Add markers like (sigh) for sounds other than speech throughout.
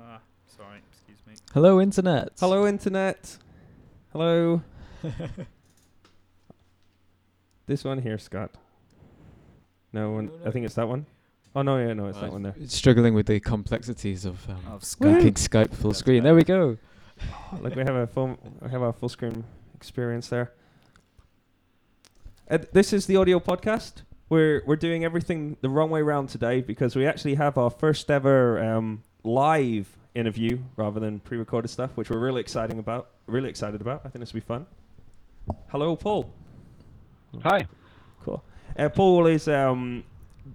Ah, sorry, excuse me. Hello, internet. Hello, internet. Hello. (laughs) this one here, Scott. No one. No, I think it's that one. Oh no, yeah, no, it's Oh, that one there. Struggling with the complexities of, um, Of Skype. making Skype full That's screen. There we go. Look, we have a full, we have our full screen experience there. Uh, this is the audio podcast. We're we're doing everything the wrong way round today because we actually have our first ever um, live interview rather than pre-recorded stuff, which we're really exciting about. Really excited about. I think this will be fun. Hello, Paul. Hi. Cool. Uh, Paul is um,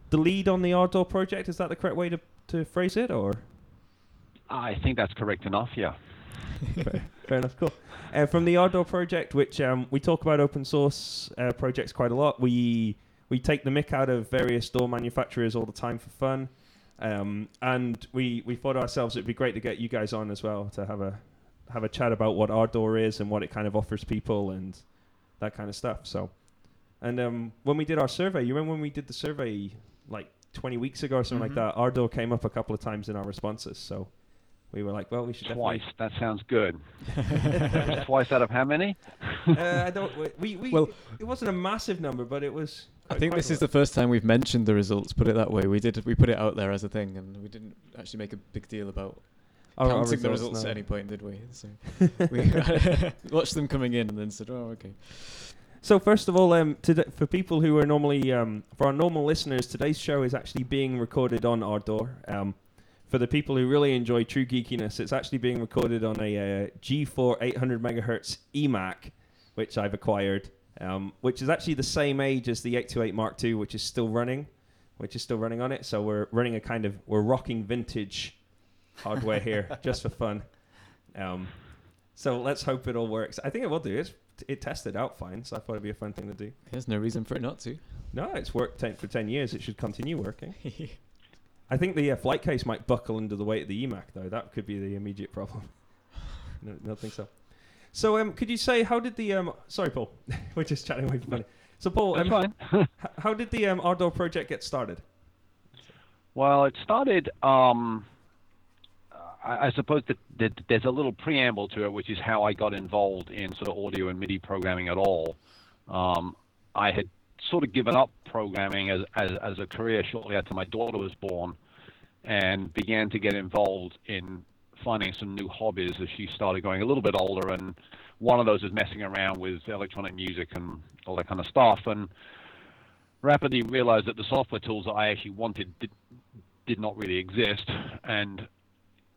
the lead on the Ardour project. Is that the correct way to, to phrase it, or? I think that's correct enough, yeah. fair, fair enough. Cool. Uh, from the Ardour project, which um, we talk about open source uh, projects quite a lot. We we take the mick out of various DAW manufacturers all the time for fun, um, and we we thought ourselves it'd be great to get you guys on as well to have a have a chat about what Ardour is and what it kind of offers people and that kind of stuff. So, and um, when we did our survey, you remember when we did the survey like 20 weeks ago or something Mhm. like that? Ardour came up a couple of times in our responses, so. We were like, well, we should Twice. definitely That sounds good. (laughs) Twice out of how many? uh, I don't. We, we Well- it wasn't a massive number, but it was. I think this is the first time we've mentioned the results. Put it that way. We did. We put it out there as a thing, and we didn't actually make a big deal about Our- our counting the results no. at any point, did we? So (laughs) we (laughs) watched them coming in, and then said, "Oh, okay." So first of all, um, today, for people who are normally, um, for our normal listeners, today's show is actually being recorded on Ardour. Um, for the people who really enjoy true geekiness, it's actually being recorded on a uh, G4 800 megahertz eMac, which I've acquired, um, which is actually the same age as the 828 Mark II, which is still running, which is still running on it. So we're running a kind of we're rocking vintage hardware here (laughs) just for fun. Um, so let's hope it all works. I think it will do. It's, it tested out fine, so I thought it'd be a fun thing to do. There's no reason for it not to. No, it's worked ten, for 10 years. It should continue working. (laughs) I think the uh, flight case might buckle under the weight of the eMac, though. That could be the immediate problem. (laughs) no, I don't think so. So, um, could you say how did the um? Sorry, Paul. (laughs) We're just chatting away from funny. So, Paul, um, (laughs) h- how did the um, Ardour project get started? Well, it started. Um, I, I suppose that, that there's a little preamble to it, which is how I got involved in sort of audio and MIDI programming at all. Um, I had sort of given oh. up programming as, as as a career shortly after my daughter was born, and began to get involved in finding some new hobbies as she started going a little bit older. And one of those was messing around with electronic music and all that kind of stuff. And rapidly realized that the software tools that I actually wanted did, did not really exist. And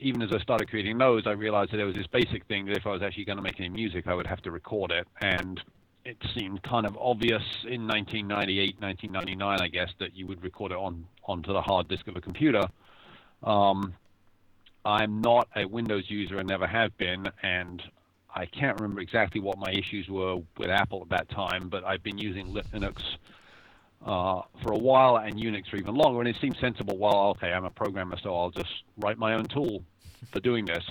even as I started creating those, I realized that there was this basic thing that if I was actually going to make any music, I would have to record it. And it seemed kind of obvious in 1998, 1999, I guess, that you would record it on onto the hard disk of a computer. Um, I'm not a Windows user and never have been, and I can't remember exactly what my issues were with Apple at that time, but I've been using Linux uh, for a while and Unix for even longer, and it seemed sensible. Well, okay, I'm a programmer, so I'll just write my own tool for doing this.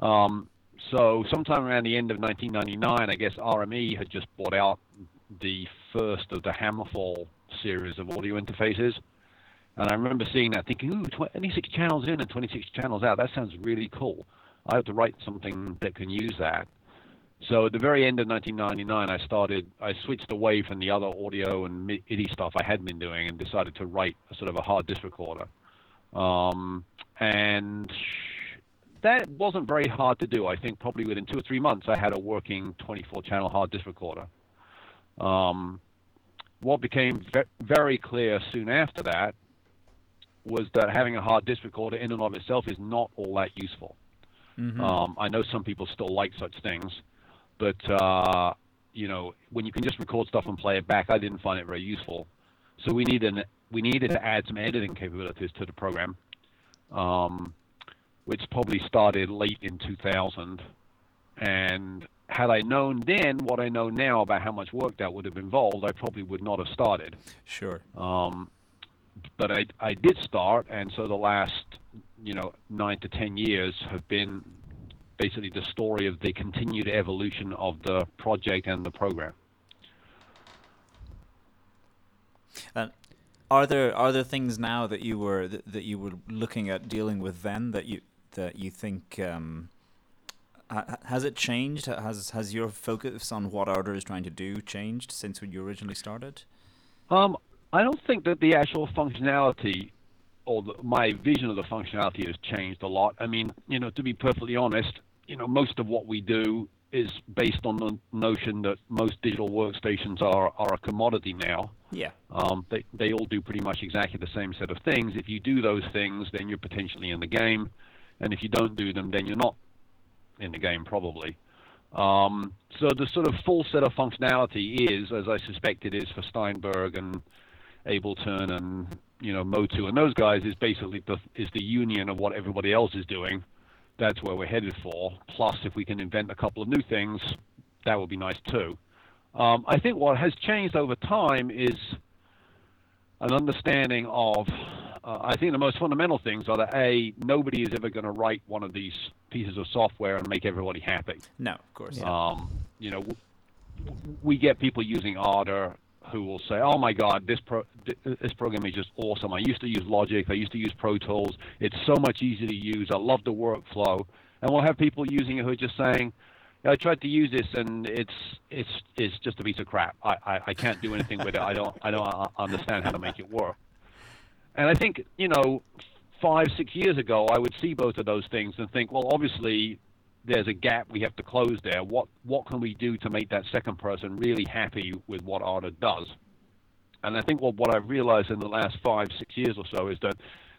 Um, so, sometime around the end of 1999, I guess RME had just bought out the first of the Hammerfall series of audio interfaces. And I remember seeing that, thinking, "Ooh, 26 channels in and 26 channels out. That sounds really cool. I have to write something that can use that." So at the very end of 1999, I started. I switched away from the other audio and MIDI stuff I had been doing, and decided to write a sort of a hard disk recorder. Um, and that wasn't very hard to do. I think probably within two or three months, I had a working 24-channel hard disk recorder. Um, what became ve- very clear soon after that was that having a hard disk recorder in and of itself is not all that useful. Mhm. Um, I know some people still like such things, but uh, you know, when you can just record stuff and play it back, I didn't find it very useful. So we needed an, we needed to add some editing capabilities to the program, um, which probably started late in 2000. And had I known then what I know now about how much work that would have involved, I probably would not have started. Sure. Um, but I, I did start, and so the last, you know, nine to ten years have been basically the story of the continued evolution of the project and the program. And Are there are there things now that you were that, that you were looking at dealing with then that you that you think um, ha- has it changed? Has has your focus on what Ardour is trying to do changed since when you originally started? Um, I don't think that the actual functionality or the, my vision of the functionality has changed a lot. I mean, you know, to be perfectly honest, you know, most of what we do is based on the notion that most digital workstations are, are a commodity now. Yeah. Um, they, they all do pretty much exactly the same set of things. If you do those things, then you're potentially in the game. And if you don't do them, then you're not in the game, probably. Um, so the sort of full set of functionality is, as I suspect it is for Steinberg and Ableton and you know Motu and those guys, is basically the, is the union of what everybody else is doing. That's where we're headed for. Plus, if we can invent a couple of new things, that would be nice too. Um, I think what has changed over time is an understanding of. Uh, I think the most fundamental things are that a nobody is ever going to write one of these pieces of software and make everybody happy. No, of course. Um, you know, w- we get people using Ardour who will say, "Oh my God, this pro- this program is just awesome. I used to use Logic. I used to use Pro Tools. It's so much easier to use. I love the workflow." And we'll have people using it who are just saying, "I tried to use this and it's it's it's just a piece of crap. I, I, I can't do anything with it. I don't I don't uh, understand how to make it work." And I think you know, five six years ago, I would see both of those things and think, well, obviously there's a gap we have to close there. What what can we do to make that second person really happy with what Ardour does? And I think what what I've realized in the last five six years or so is that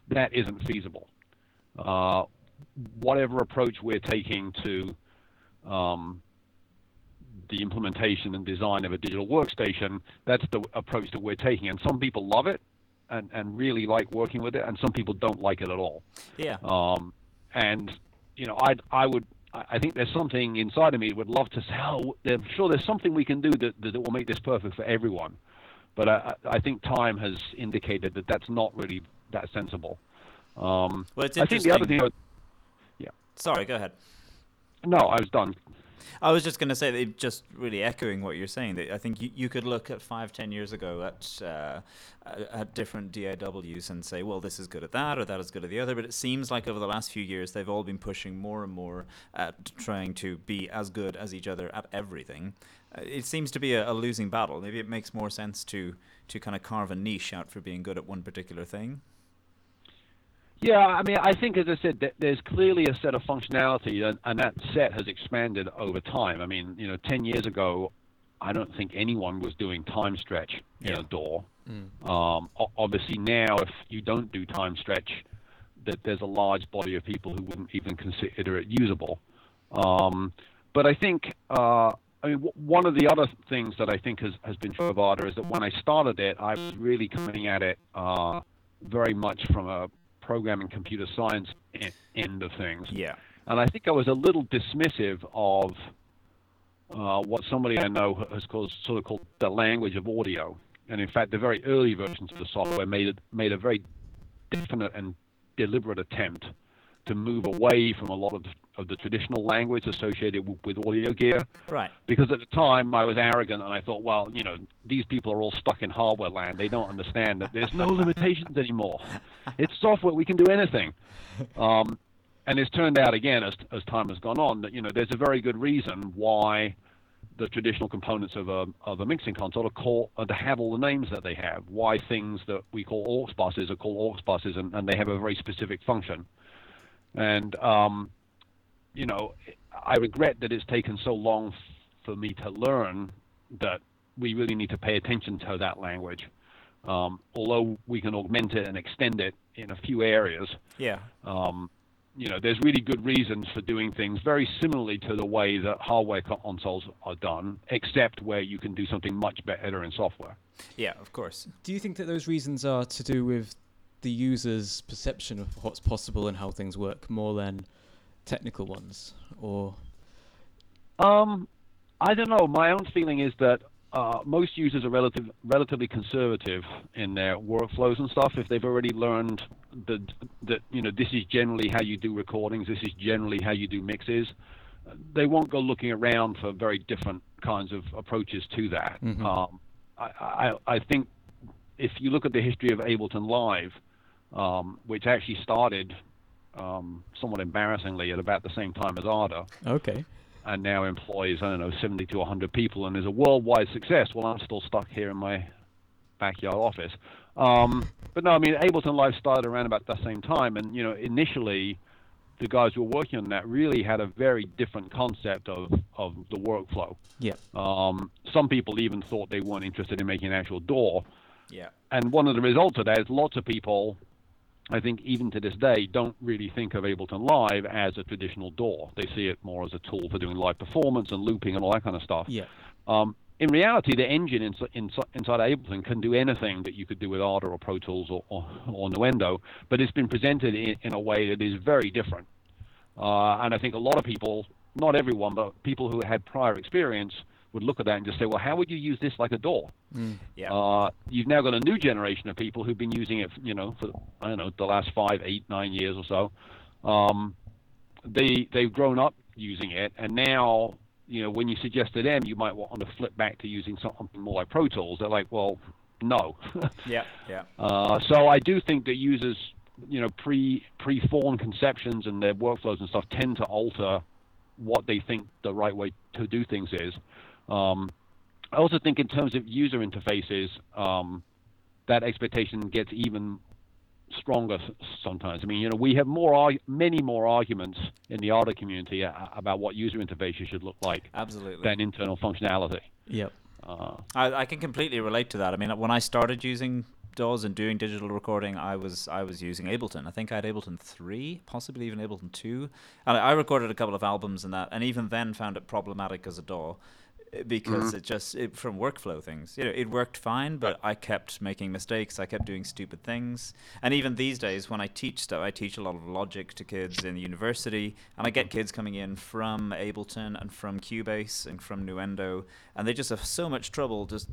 that isn't feasible. Uh, whatever approach we're taking to um, the implementation and design of a digital workstation, that's the approach that we're taking. And some people love it and, and really like working with it, and some people don't like it at all. Yeah. Um, and you know, I I would I think there's something inside of me that would love to say, oh, I'm sure there's something we can do that, that will make this perfect for everyone. But I, I think time has indicated that that's not really that sensible. Um, Well, it's I think the other interesting. yeah. Sorry, go ahead. No, I was done. I was just going to say just really echoing what you're saying. That I think you, you could look at five, ten years ago at uh, at different DAWs and say, well, this is good at that, or that is good at the other. But it seems like over the last few years, they've all been pushing more and more at trying to be as good as each other at everything. Uh, it seems to be a, a losing battle. Maybe it makes more sense to to kind of carve a niche out for being good at one particular thing. Yeah, I mean, I think, as I said, there's clearly a set of functionality, and, and that set has expanded over time. I mean, you know, 10 years ago, I don't think anyone was doing time stretch in Yeah. a DAW. Mm. Um, obviously, now, if you don't do time stretch, that there's a large body of people who wouldn't even consider it usable. Um, but I think, uh, I mean, w- one of the other things that I think has, has been true of Ardour is that when I started it, I was really coming at it uh, very much from a programming computer science end of things. Yeah. And I think I was a little dismissive of uh, what somebody I know has called sort of called the language of audio. And in fact, the very early versions of the software made it, made a very definite and deliberate attempt to move away from a lot of, of the traditional language associated with, with audio gear. Right. Because at the time I was arrogant and I thought, well, you know, these people are all stuck in hardware land. They don't understand that there's no limitations anymore. It's software. We can do anything. Um, and it's turned out again as as time has gone on that you know there's a very good reason why the traditional components of a of a mixing console are called uh, to have all the names that they have. Why things that we call aux buses are called aux buses and, and they have a very specific function. And um, you know, I regret that it's taken so long f- for me to learn that we really need to pay attention to that language. Um, although we can augment it and extend it in a few areas, Yeah. um, you know, there's really good reasons for doing things very similarly to the way that hardware consoles are done, except where you can do something much better in software. Yeah. Of course. Do you think that those reasons are to do with the user's perception of what's possible and how things work more than technical ones, or Um, I don't know. My own feeling is that uh, most users are relative, relatively conservative in their workflows and stuff. If they've already learned that, that you know this is generally how you do recordings, this is generally how you do mixes, they won't go looking around for very different kinds of approaches to that. Mhm. Um, I, I, I think if you look at the history of Ableton Live, um, which actually started um, somewhat embarrassingly, at about the same time as Ardour, Okay. and now employs I don't know 70 to 100 people and is a worldwide success. Well, I'm still stuck here in my backyard office. Um, but no, I mean Ableton Live started around about the same time, and you know initially the guys who were working on that really had a very different concept of of the workflow. Yeah. Um, some people even thought they weren't interested in making an actual DAW, Yeah. and one of the results of that is lots of people, I think even to this day, don't really think of Ableton Live as a traditional DAW. They see it more as a tool for doing live performance and looping and all that kind of stuff. Yeah. Um, in reality, the engine inside, inside, inside Ableton can do anything that you could do with Ardour or Pro Tools or, or, or Nuendo, but it's been presented in, in a way that is very different. Uh, and I think a lot of people, not everyone, but people who had prior experience would look at that and just say, well, how would you use this like a DAW? Yeah. Uh, you've now got a new generation of people who've been using it, you know, for I don't know the last five, eight, nine years or so. Um, they they've grown up using it, and now you know when you suggest to them you might want to flip back to using something more like Pro Tools, they're like, well, no. (laughs) yeah. Yeah. uh, so I do think that users, you know, pre pre-formed conceptions and their workflows and stuff tend to alter what they think the right way to do things is. Um, I also think in terms of user interfaces, um, that expectation gets even stronger sometimes. I mean, you know, we have more many more arguments in the Ardour community about what user interfaces should look like Absolutely. than internal functionality. Yep. Uh, I, I can completely relate to that. I mean, when I started using DAWs and doing digital recording, I was I was using Ableton. I think I had Ableton three, possibly even Ableton two, and I recorded a couple of albums in that, and even then found it problematic as a DAW because mm-hmm. it just it, from workflow things. You know, it worked fine, but I kept making mistakes. I kept doing stupid things, and even these days when I teach stuff, I teach a lot of Logic to kids in the university, and I get kids coming in from Ableton and from Cubase and from Nuendo, and they just have so much trouble just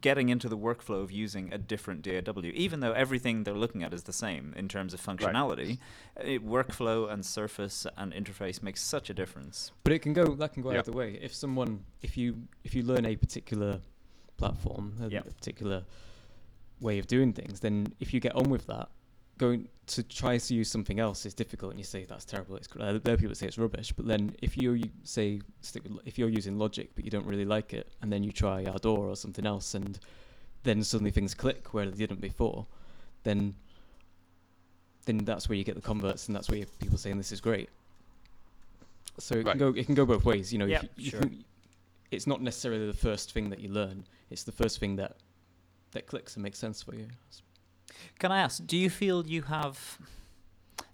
getting into the workflow of using a different DAW, even though everything they're looking at is the same in terms of functionality. It, workflow and surface and interface makes such a difference. But it can go that can go Yeah. either way. If someone if you if you learn a particular platform, a, Yeah. a particular way of doing things, then if you get on with that, going to try to use something else is difficult, and you say that's terrible. It's gr- uh, there are people that say it's rubbish, but then if you u- say stick with, if you're using Logic but you don't really like it, and then you try Ardour or something else, and then suddenly things click where they didn't before, then then that's where you get the converts, and that's where you, people saying this is great. So it Right. can go it can go both ways. You know, Yeah, if you, you sure. can, it's not necessarily the first thing that you learn; it's the first thing that that clicks and makes sense for you. Can I ask, do you feel you have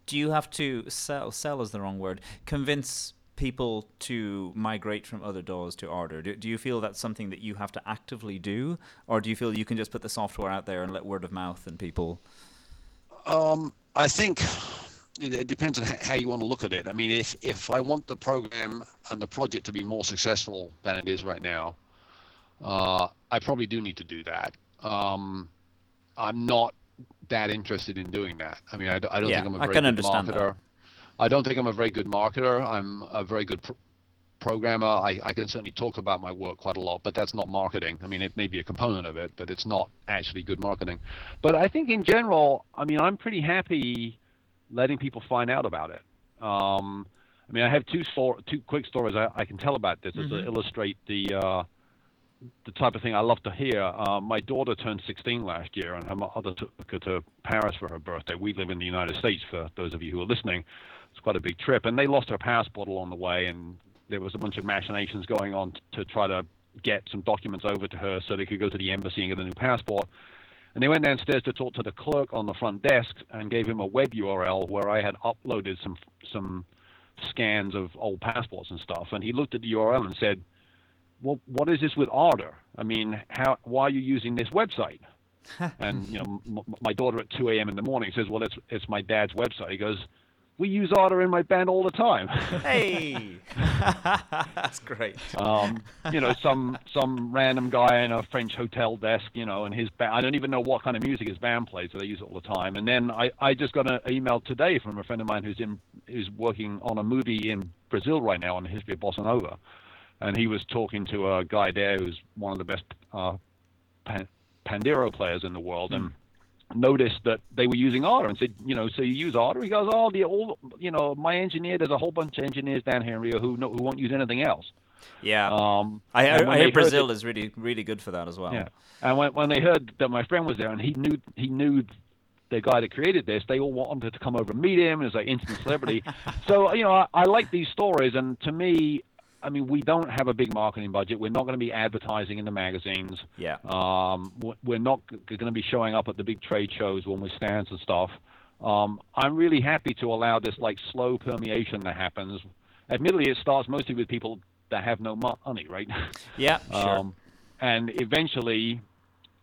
do you have to sell sell is the wrong word, convince people to migrate from other DAWs to Ardour? Do, do you feel that's something that you have to actively do or do you feel you can just put the software out there and let word of mouth and people Um, I think it, it depends on how you want to look at it. I mean, if if I want the program and the project to be more successful than it is right now, uh, I probably do need to do that. Um, I'm not that interested in doing that. I mean, I don't Yeah, think I'm a very good understand that. marketer. I don't think I'm a very good marketer. I'm a very good pr- programmer. I, I can certainly talk about my work quite a lot, but that's not marketing. I mean, it may be a component of it, but it's not actually good marketing. But I think in general, I mean, I'm pretty happy letting people find out about it. Um, I mean, I have two stor- two quick stories I, I can tell about this as to illustrate the uh, the type of thing I love to hear. Uh, my daughter turned 16 last year, and her mother took her to Paris for her birthday. We live in the United States. For those of you who are listening, it's quite a big trip, and they lost her passport along the way, and there was a bunch of machinations going on t- to try to get some documents over to her so they could go to the embassy and get a new passport. And they went downstairs to talk to the clerk on the front desk and gave him a web URL where I had uploaded some some scans of old passports and stuff. And he looked at the URL and said, "Well, what is this with Ardour? I mean, how why are you using this website?" (laughs) and you know, m- my daughter at 2 a.m. in the morning says, "Well, it's it's my dad's website." He goes, "We use Ardour in my band all the time." (laughs) Hey, (laughs) that's great. um, you know, some some random guy in a French hotel desk, you know, and his band. I don't even know what kind of music his band plays, so they use it all the time. And then I, I just got an email today from a friend of mine who's in who's working on a movie in Brazil right now on the history of bossa nova, and he was talking to a guy there who's one of the best uh, pan, pandeiro players in the world, and noticed that they were using Ardour and said, you know, so you use Ardour? He goes, oh, the old, you know, my engineer. There's a whole bunch of engineers down here in Rio who know, who won't use anything else. Yeah. Um, I, I, I hear Brazil that- is really really good for that as well. yeah. And when when they heard that my friend was there and he knew he knew the guy that created this, they all wanted to come over and meet him. It was like instant celebrity. (laughs) so you know, I, I like these stories, and to me, I mean, we don't have a big marketing budget. We're not going to be advertising in the magazines. Yeah. Um, we're not going to be showing up at the big trade shows when we stands and stuff. Um, I'm really happy to allow this like slow permeation that happens. Admittedly, it starts mostly with people that have no money, right? (laughs) Yeah. Sure. Um, and eventually,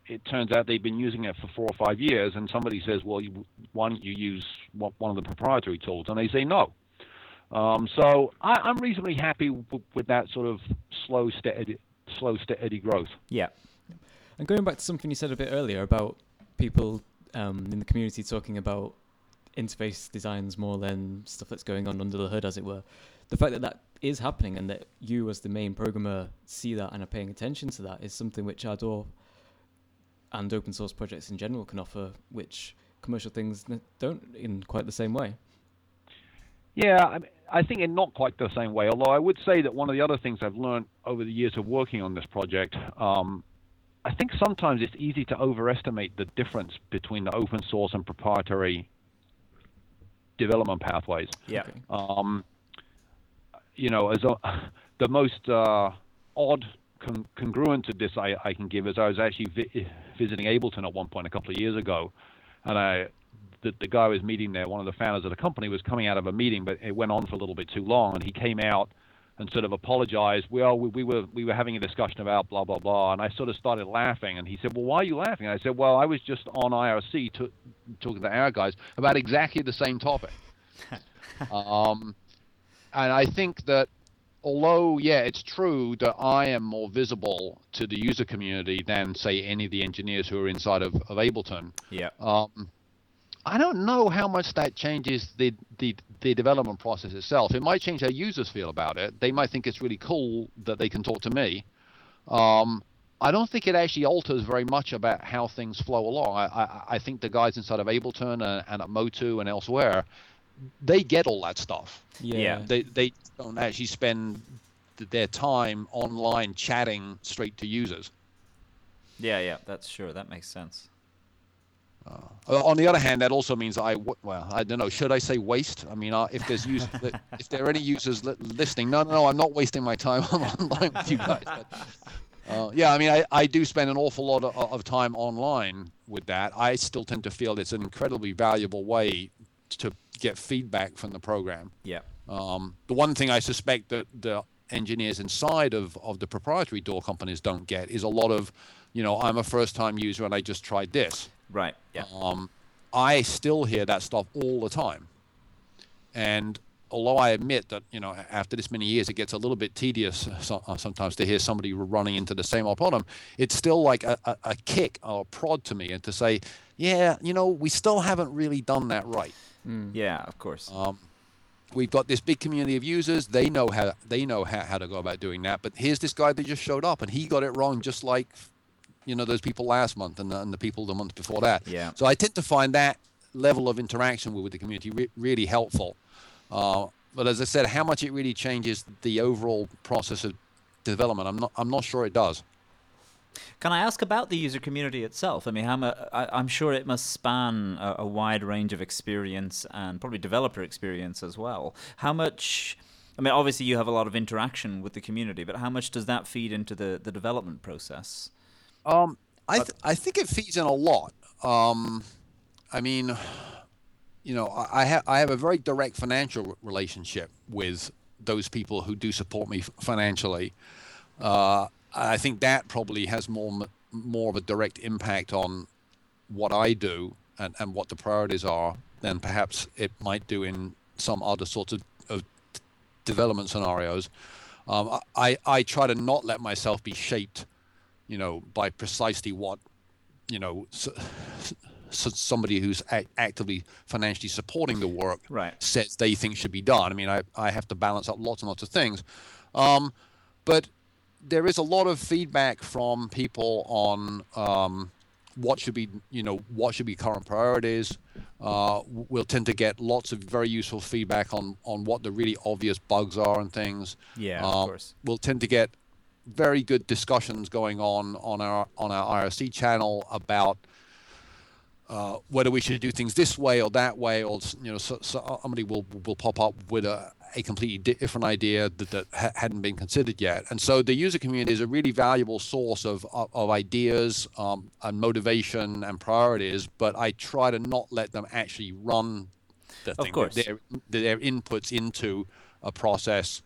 it turns out they've been using it for four or five years, and somebody says, "Well, you, why don't you use one one of the proprietary tools?" And they say no. Um, so I, I'm reasonably happy w- with that sort of slow, steady, slow, steady growth. yeah. And going back to something you said a bit earlier about people um, in the community talking about interface designs more than stuff that's going on under the hood, as it were. The fact that that is happening and that you, as the main programmer, see that and are paying attention to that is something which Ardour and open source projects in general can offer, which commercial things don't in quite the same way. Yeah, I, mean, I think in not quite the same way. Although I would say that one of the other things I've learned over the years of working on this project, um, I think sometimes it's easy to overestimate the difference between the open source and proprietary development pathways. Yeah. Okay. Um, you know, as a, (laughs) the most uh, odd con- congruent to this I, I can give is I was actually vi- visiting Ableton at one point a couple of years ago, and I the, the guy I was meeting there, one of the founders of the company, was coming out of a meeting, but it went on for a little bit too long, and he came out and sort of apologized. Well, we, we were we were having a discussion about blah blah blah, and I sort of started laughing, and he said, "Well, why are you laughing?" And I said, "Well, I was just on IRC to, talking to our guys about exactly the same topic." (laughs) um, and I think that although yeah, it's true that I am more visible to the user community than say any of the engineers who are inside of, of Ableton. Yeah. Um, I don't know how much that changes the, the the development process itself. It might change how users feel about it. They might think it's really cool that they can talk to me. Um, I don't think it actually alters very much about how things flow along. I, I, I think the guys inside of Ableton and, and at Motu and elsewhere, they get all that stuff. Yeah. They they don't actually spend their time online chatting straight to users. Yeah. Yeah. That's sure. That makes sense. Uh, on the other hand, that also means I well, I don't know. Should I say waste? I mean, uh, if there's use, (laughs) if there are any users li- listening, no, no, no, I'm not wasting my time (laughs) online with you guys. But, uh, yeah, I mean, I, I do spend an awful lot of, of time online with that. I still tend to feel it's an incredibly valuable way to get feedback from the program. Yeah. Um, the one thing I suspect that the engineers inside of, of the proprietary DAW companies don't get is a lot of, you know, I'm a first time user and I just tried this. Right. Yeah. Um, I still hear that stuff all the time. And although I admit that, you know, after this many years, it gets a little bit tedious so, uh, sometimes to hear somebody running into the same old problem, it's still like a, a, a kick or a prod to me and to say, yeah, you know, we still haven't really done that right. Yeah. Of course. Um, we've got this big community of users. They know how they know how, how to go about doing that. But here's this guy that just showed up, and he got it wrong, just like you know those people last month and the, and the people the month before that. Yeah. So I tend to find that level of interaction with, with the community re- really helpful. Uh, but as I said, how much it really changes the overall process of development, I'm not I'm not sure it does. Can I ask about the user community itself? I mean, how mu- I, I'm sure it must span a, a wide range of experience and probably developer experience as well. How much? I mean, obviously you have a lot of interaction with the community, but how much does that feed into the, the development process? Um, I th- I think it feeds in a lot. Um, I mean, you know, I, I have I have a very direct financial relationship with those people who do support me f- financially. Uh, I think that probably has more m- more of a direct impact on what I do and, and what the priorities are than perhaps it might do in some other sorts of, of development scenarios. Um, I, I try to not let myself be shaped you know, by precisely what, you know, s s somebody who's actively financially supporting the work Right. says they think should be done. I mean, I, I have to balance out lots and lots of things. Um, but there is a lot of feedback from people on um, what should be you know what should be current priorities. Uh, we'll tend to get lots of very useful feedback on on what the really obvious bugs are and things. Yeah, Um, of course. We'll tend to get very good discussions going on on our on our IRC channel about uh, whether we should do things this way or that way, or you know, so, so somebody will will pop up with a, a completely different idea that, that ha- hadn't been considered yet. And so the user community is a really valuable source of of, of ideas um, and motivation and priorities. But I try to not let them actually run the Of course. Their, their inputs into a process.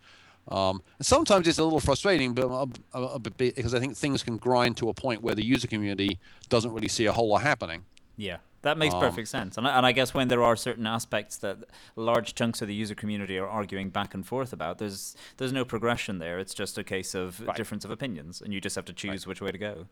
Um, and sometimes it's a little frustrating, but a, a, a bit because I think things can grind to a point where the user community doesn't really see a whole lot happening. Yeah, that makes Um, perfect sense. And I, and I guess when there are certain aspects that large chunks of the user community are arguing back and forth about, there's there's no progression there. It's just a case of Right. difference of opinions, and you just have to choose which way to go.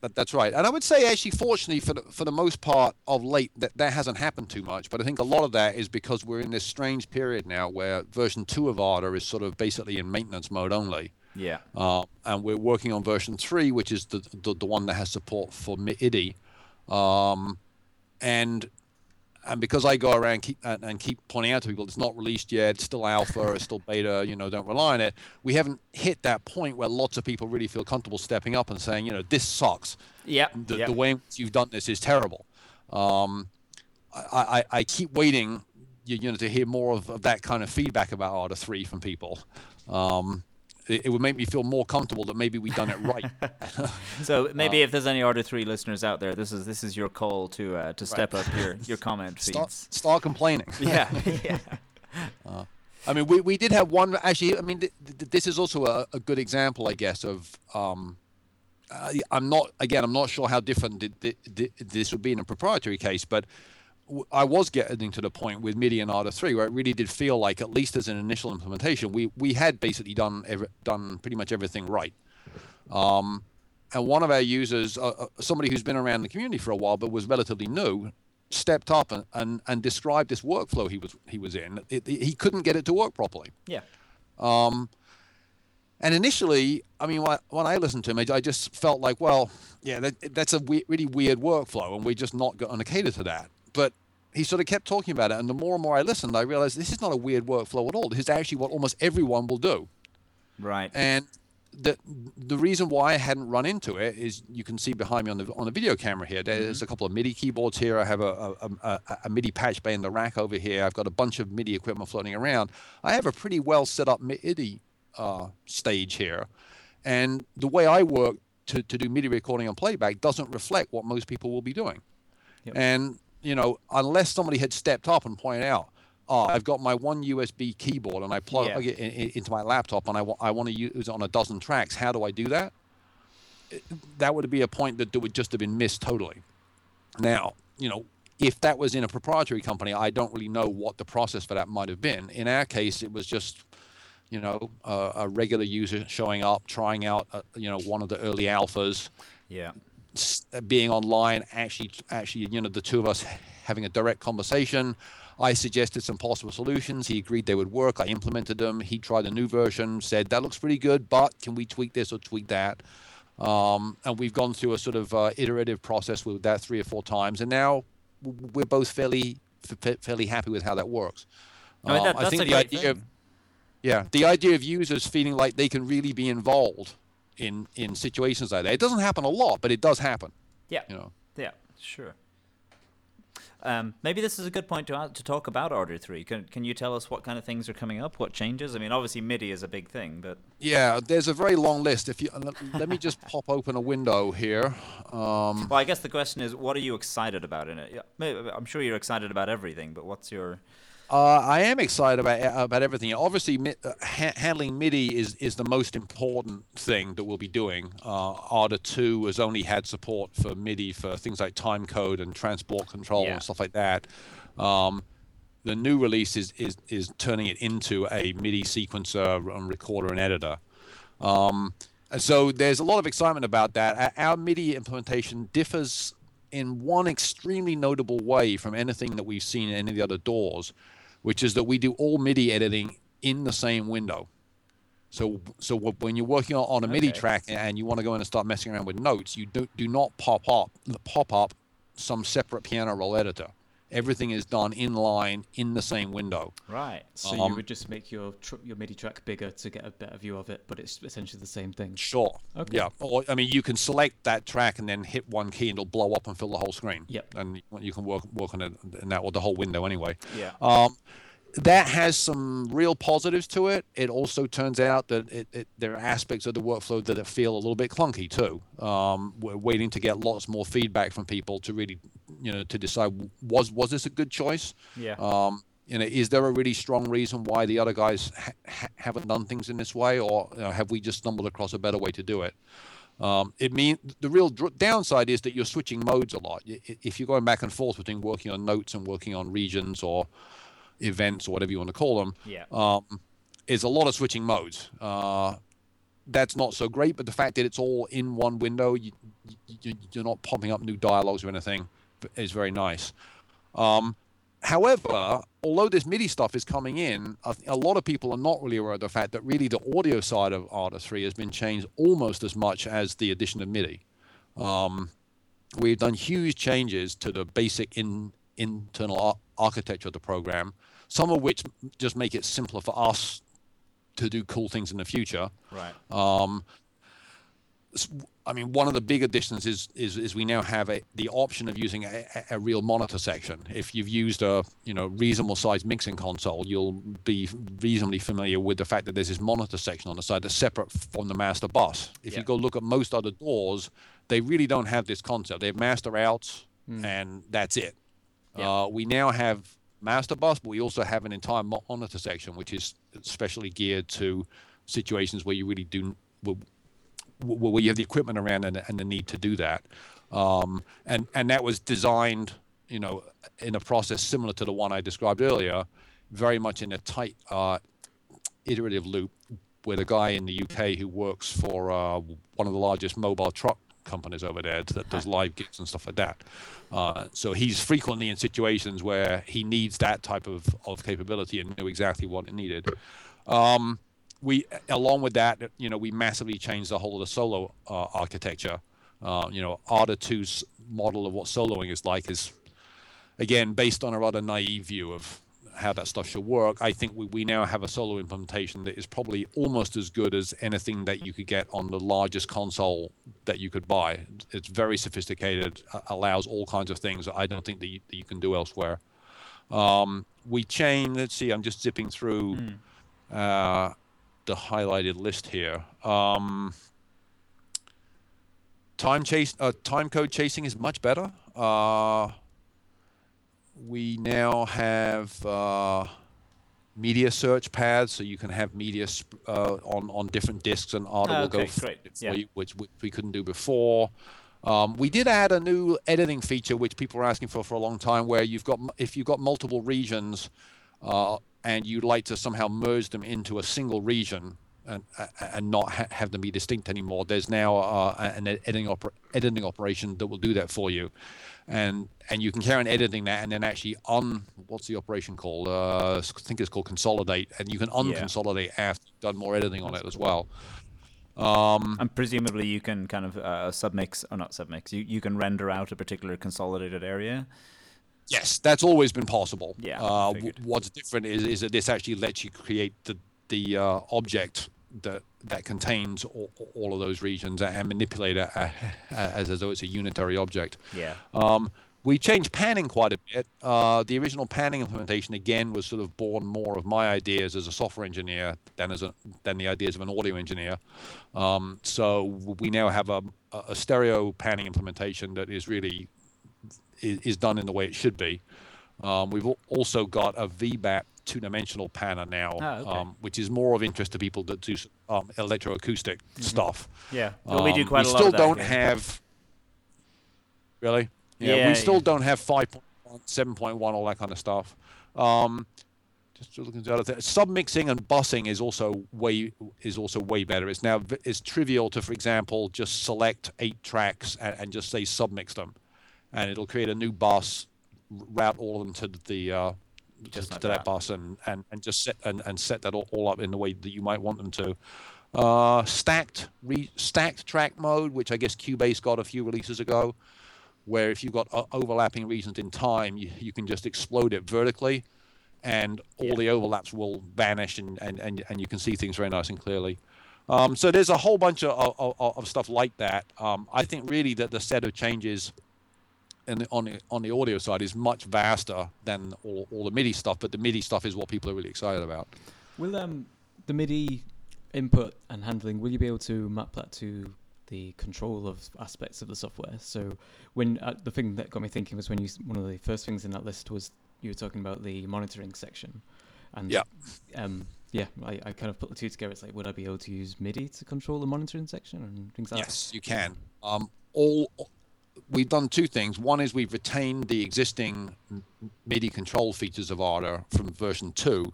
That, that's right. And I would say, actually, fortunately, for the, for the most part of late, that, that hasn't happened too much. But I think a lot of that is because we're in this strange period now where version 2 of Ardour is sort of basically in maintenance mode only. Yeah. Uh, and we're working on version 3, which is the, the, the one that has support for MIDI. Um, and and because I go around keep, and, keep pointing out to people it's not released yet, it's still alpha, it's still beta, you know, don't rely on it. We haven't hit that point where lots of people really feel comfortable stepping up and saying, you know, this sucks. Yeah. The, yeah. the way in which you've done this is terrible. Um, I, I, I keep waiting, you, you know, to hear more of, of that kind of feedback about Ardour 3 from people. Um, it, it would make me feel more comfortable that maybe we've done it right. (laughs) So maybe if there's any Ardour Three listeners out there, this is this is your call to uh, to step up your (laughs) your comment start, feeds. start complaining. (laughs) Yeah. yeah. I mean, we, we did have one. Actually, I mean, th- th- this is also a, a good example, I guess, of. Um, uh, I'm not again. I'm not sure how different th- th- th- this would be in a proprietary case, but I was getting to the point with MIDI and Ardour 3 where it really did feel like, at least as an initial implementation, we we had basically done every, done pretty much everything right. Um, and one of our users, uh, uh, somebody who's been around the community for a while but was relatively new, stepped up and, and, and described this workflow he was he was in. It, he couldn't get it to work properly. Yeah. Um, and initially, I mean, when, I listened to him, I, I just felt like, well, yeah, that, that's a we- really weird workflow, and we're just not going to cater to that. But he sort of kept talking about it, and the more and more I listened, I realized this is not a weird workflow at all. This is actually what almost everyone will do. Right. And the the reason why I hadn't run into it is you can see behind me on the on the video camera here. There's a couple of MIDI keyboards here. I have a a, a, a MIDI patch bay in the rack over here. I've got a bunch of MIDI equipment floating around. I have a pretty well set up MIDI uh, stage here, and the way I work to, to do MIDI recording and playback doesn't reflect what most people will be doing. Yep. And you know, unless somebody had stepped up and pointed out, oh, I've got my one USB keyboard and I plug Yeah. it in, in, into my laptop and I, wa- I want to use it on a dozen tracks. How do I do that? That would be a point that would just have been missed totally. Now, you know, if that was in a proprietary company, I don't really know what the process for that might have been. In our case, it was just, you know, a, a regular user showing up, trying out, uh, you know, one of the early alphas, Yeah. Being online, actually, actually, you know, the two of us having a direct conversation. I suggested some possible solutions. He agreed they would work. I implemented them. He tried a new version, said that looks pretty good, but can we tweak this or tweak that? Um, and we've gone through a sort of uh, iterative process with that three or four times, and now we're both fairly f- fairly happy with how that works. I mean, that- Um, that's think the idea of yeah, the idea of users feeling like they can really be involved in in situations like that. It doesn't happen a lot, but it does happen. Yeah. You know. Yeah, sure. Um, maybe this is a good point to a- to talk about Ardour Three. Can can you tell us what kind of things are coming up? What changes? I mean, obviously MIDI is a big thing, but Yeah, there's a very long list. If you let, let me just pop open a window here. Um, well, I guess the question is, what are you excited about in it? Yeah, maybe, I'm sure you're excited about everything, but what's your uh, I am excited about about everything. Obviously, mi- uh, ha- handling MIDI is is the most important thing that we'll be doing. Uh, Ardour 2 has only had support for MIDI for things like time code and transport control Yeah. and stuff like that. Um, the new release is, is is turning it into a MIDI sequencer and recorder and editor. Um, so there's a lot of excitement about that. Our MIDI implementation differs in one extremely notable way from anything that we've seen in any of the other DAWs, which is that we do all MIDI editing in the same window. So so when you're working on, a MIDI Okay. track and you want to go in and start messing around with notes, you do do not pop up pop up some separate piano roll editor. Everything is done in line in the same window. Right. So Um, you would just make your tr- your MIDI track bigger to get a better view of it, but it's essentially the same thing. Sure. Okay. Yeah. Or, I mean, you can select that track and then hit one key and it'll blow up and fill the whole screen. Yep. And you- can work work on it in that or the whole window anyway. Yeah. Um, that has some real positives to it. It also turns out that it, it, there are aspects of the workflow that feel a little bit clunky too. Um, we're waiting to get lots more feedback from people to really, you know, to decide was was this a good choice. Yeah. Um, you know, is there a really strong reason why the other guys ha- ha- haven't done things in this way, or you know, have we just stumbled across a better way to do it? Um, it mean the real dr- downside is that you're switching modes a lot. If you're going back and forth between working on notes and working on regions or events or whatever you want to call them, Yeah. um, is a lot of switching modes. Uh, that's not so great, but the fact that it's all in one window, you, you, you're not popping up new dialogues or anything, is very nice. Um, however, although this MIDI stuff is coming in, a, a lot of people are not really aware of the fact that really the audio side of Ardour 3 has been changed almost as much as the addition of MIDI. Um, we've done huge changes to the basic in, internal architecture of the program, some of which just make it simpler for us to do cool things in the future. Right. Um, I mean, one of the big additions is is, is we now have a, the option of using a, a- real monitor section. If you've used a you know reasonable sized mixing console, you'll be reasonably familiar with the fact that there's this monitor section on the side that's separate from the master bus. If Yeah. you go look at most other DAWs, they really don't have this concept. They have master outs, and that's it. Uh, we now have master bus, but we also have an entire monitor section, which is specially geared to situations where you really do where, where you have the equipment around and, and the need to do that. Um, and and that was designed, you know, in a process similar to the one I described earlier, very much in a tight uh, iterative loop, where the guy in the UK who works for uh, one of the largest mobile truck companies over there that does live gigs and stuff like that. Uh, so he's frequently in situations where he needs that type of, of capability and knew exactly what it needed. Um, we, along with that, you know, we massively changed the whole of the solo uh, architecture. Uh, you know, Ardour 2's model of what soloing is like is, again, based on a rather naive view of how that stuff should work. I think we, we now have a solo implementation that is probably almost as good as anything that you could get on the largest console that you could buy. It's very sophisticated, allows all kinds of things that I don't think that you, that you can do elsewhere. Um, we chain, let's see, I'm just zipping through uh, the highlighted list here. Um, time chase, uh, time code chasing is much better. Uh, we now have uh, media search paths, so you can have media sp- uh, on on different disks, and Ardour Ah, will go okay, for yeah. you, which, which we couldn't do before. Um, we did add a new editing feature, which people were asking for for a long time, where you've got if you've got multiple regions, uh, and you'd like to somehow merge them into a single region and and not ha- have them be distinct anymore. There's now uh, an editing oper- editing operation that will do that for you, and and you can carry on editing that and then actually on what's the operation called? Uh, I think it's called consolidate, and you can unconsolidate after you've done more editing on it as well. Um, And presumably you can kind of uh, submix or not submix. You you can render out a particular consolidated area. Yes, that's always been possible. Yeah, Uh, w- what's different is, is that this actually lets you create the the uh, object that that contains all, all of those regions and manipulate it uh, (laughs) as, as though it's a unitary object. Yeah. Um, we changed panning quite a bit. Uh, the original panning implementation again was sort of born more of my ideas as a software engineer than as a, than the ideas of an audio engineer. Um, so we now have a, a stereo panning implementation that is really is, is done in the way it should be. Um, we've also got a VBAP two-dimensional panner now, Ah, okay. um, which is more of interest to people that do um, electroacoustic stuff. Yeah. Well, we do Um, quite we a lot still of that don't have. Really? Yeah, we still yeah. don't have 5.1, 7.1, all that kind of stuff. Um, just looking at the other. Submixing and busing is also way is also way better. It's now it's trivial to, for example, just select eight tracks and, and just say submix them, and it'll create a new bus, route all of them to the uh, Just to, like to that that. bus and, and, and just set and, and set that all, all up in the way that you might want them to. Uh, stacked re, stacked track mode, which I guess Cubase got a few releases ago, where if you've got uh, overlapping regions in time, you, you can just explode it vertically, and all the overlaps will vanish, and, and, and, and you can see things very nice and clearly. Um, so there's a whole bunch of, of, of stuff like that. Um, I think really that the set of changes the, on the on the audio side is much vaster than all, all the MIDI stuff, but the MIDI stuff is what people are really excited about. Will um the MIDI input and handling will you be able to map that to the control of aspects of the software? So when uh, the thing that got me thinking was when you one of the first things in that list was you were talking about the monitoring section, and Yeah. um yeah I, I kind of put the two together. It's like would I be able to use MIDI to control the monitoring section and things like that? Yes, you can. Um, all we've done two things. One is we've retained the existing MIDI control features of Ardour from version two,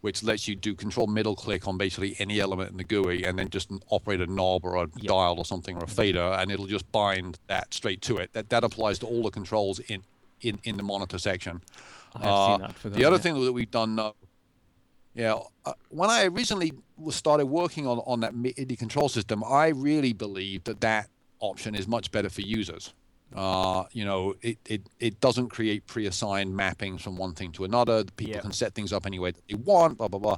which lets you do control middle click on basically any element in the GUI, and then just operate a knob or a Yeah. dial or something or a fader, and it'll just bind that straight to it. That that applies to all the controls in in, in the monitor section. Uh, seen that. forgotten The other it. thing that we've done, uh, yeah, uh, when I originally started working on on that MIDI control system, I really believed that that option is much better for users. Uh, you know, it, it, it doesn't create pre-assigned mappings from one thing to another. People Yeah. can set things up any way that they want. Blah blah blah.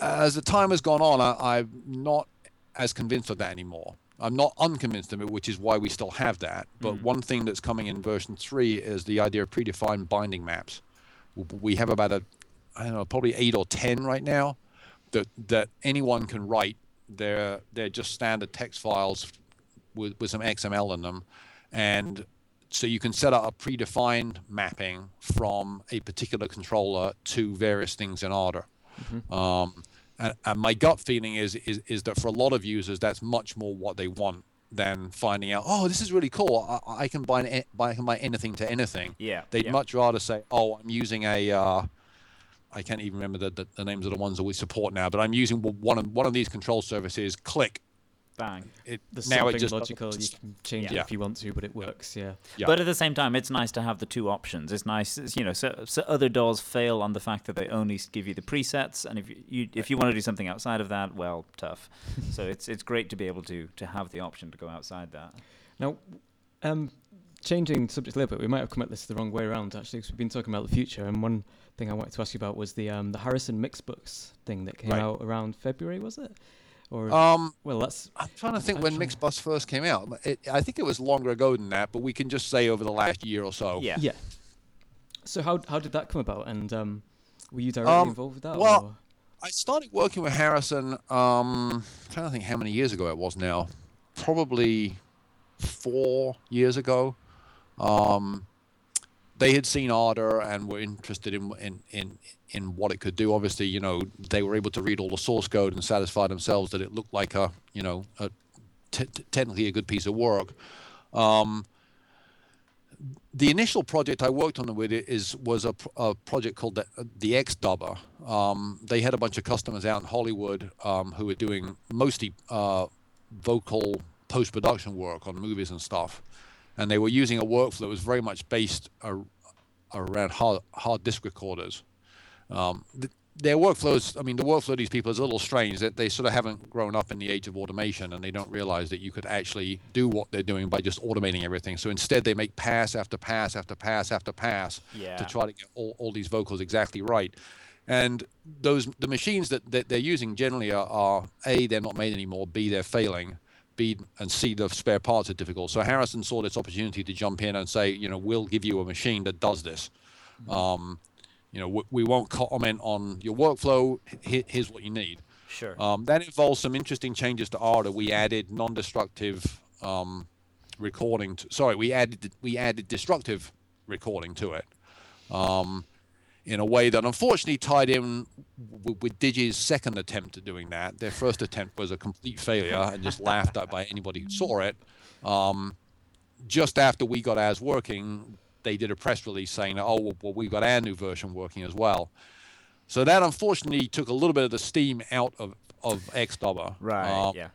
As the time has gone on, I, I'm not as convinced of that anymore. I'm not unconvinced of it, which is why we still have that. But Mm. one thing that's coming in version three is the idea of predefined binding maps. We have about a, I don't know, probably eight or ten right now, that that anyone can write. They're they're just standard text files with with some XML in them, and so you can set up a predefined mapping from a particular controller to various things in Ardour. Um, and, and my gut feeling is, is is that for a lot of users, that's much more what they want than finding out. Oh, this is really cool. I, I can buy, an, buy I can buy anything to anything. Yeah. They'd yeah. much rather say, "Oh, I'm using a." Uh, I can't even remember the, the, the names of the ones that we support now, but I'm using one of one of these control services. Click. Bang. It, There's now something it just logical. You can change Yeah. it if you want to, but it works. Yeah. Yeah. But at the same time, it's nice to have the two options. It's nice, it's, you know. So, so other DAWs fail on the fact that they only give you the presets, and if you, you if you want to do something outside of that, well, tough. (laughs) so it's it's great to be able to to have the option to go outside that. Now, um, changing subject a little bit, we might have come at this the wrong way around actually, because we've been talking about the future, and one thing I wanted to ask you about was the um, the Harrison Mixbus thing that came Right. out around February, was it? Or Um, well, that's I'm trying to think I'm when trying- Mixbus first came out. It, I think it was longer ago than that, but we can just say over the last year or so. Yeah. yeah. So how how did that come about, and um, were you directly Um, involved with that? well, or? I started working with Harrison. Um, I'm trying to think how many years ago it was now. Probably four years ago. Um, they had seen Ardour and were interested in, in in in what it could do. Obviously, you know, they were able to read all the source code and satisfy themselves that it looked like a you know a t- t- technically a good piece of work. Um, the initial project I worked on with it is was a, a project called the, the X Dubber. Um, they had a bunch of customers out in Hollywood um, who were doing mostly uh, vocal post production work on movies and stuff, and they were using a workflow that was very much based ar- around hard hard disk recorders. Um, th- their workflows, I mean, the workflow of these people is a little strange. That they sort of haven't grown up in the age of automation, and they don't realize that you could actually do what they're doing by just automating everything. So instead, they make pass after pass after pass after pass Yeah. to try to get all, all these vocals exactly right. And those the machines that, that they're using generally are, are a they're not made anymore. B they're failing. B and see the spare parts are difficult. So Harrison saw this opportunity to jump in and say, you know, we'll give you a machine that does this. Um, you know, we, we won't comment on your workflow. Here, here's what you need. Sure. Um, that involves some interesting changes to Ardour. We added non-destructive um, recording. To, sorry, we added we added destructive recording to it um, in a way that unfortunately tied in w- with Digi's second attempt at doing that. Their first attempt was a complete failure and just (laughs) laughed at by anybody who saw it. Um, just after we got ours working, they did a press release saying, "Oh, well, we've got our new version working as well." So that unfortunately took a little bit of the steam out of of Xdubber. right. Um, yeah.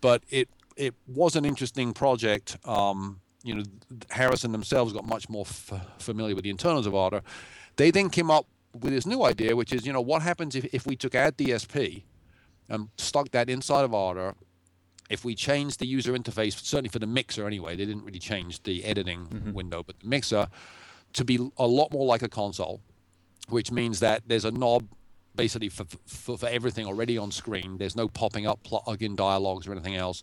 But it it was an interesting project. Um, you know, Harrison themselves got much more f- familiar with the internals of Ardour, They then came up with this new idea, which is, you know, what happens if, if we took our DSP and stuck that inside of Ardour if we change the user interface, certainly for the mixer anyway, they didn't really change the editing window, but the mixer to be a lot more like a console, which means that there's a knob basically for, for, for everything already on screen. There's no popping up plug-in dialogues or anything else.